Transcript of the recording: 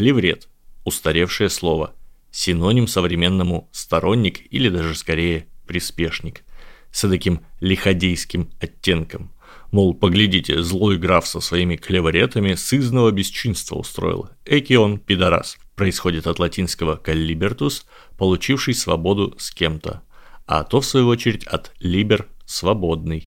Клеврет – устаревшее слово. Синоним современному сторонник или даже скорее приспешник. С таким лиходейским оттенком. Мол, поглядите, злой граф со своими клевретами сызного бесчинства устроил. Эки он пидорас. Происходит от латинского «каллибертус», получивший свободу с кем-то. А то, в свою очередь, от «либер» – свободный.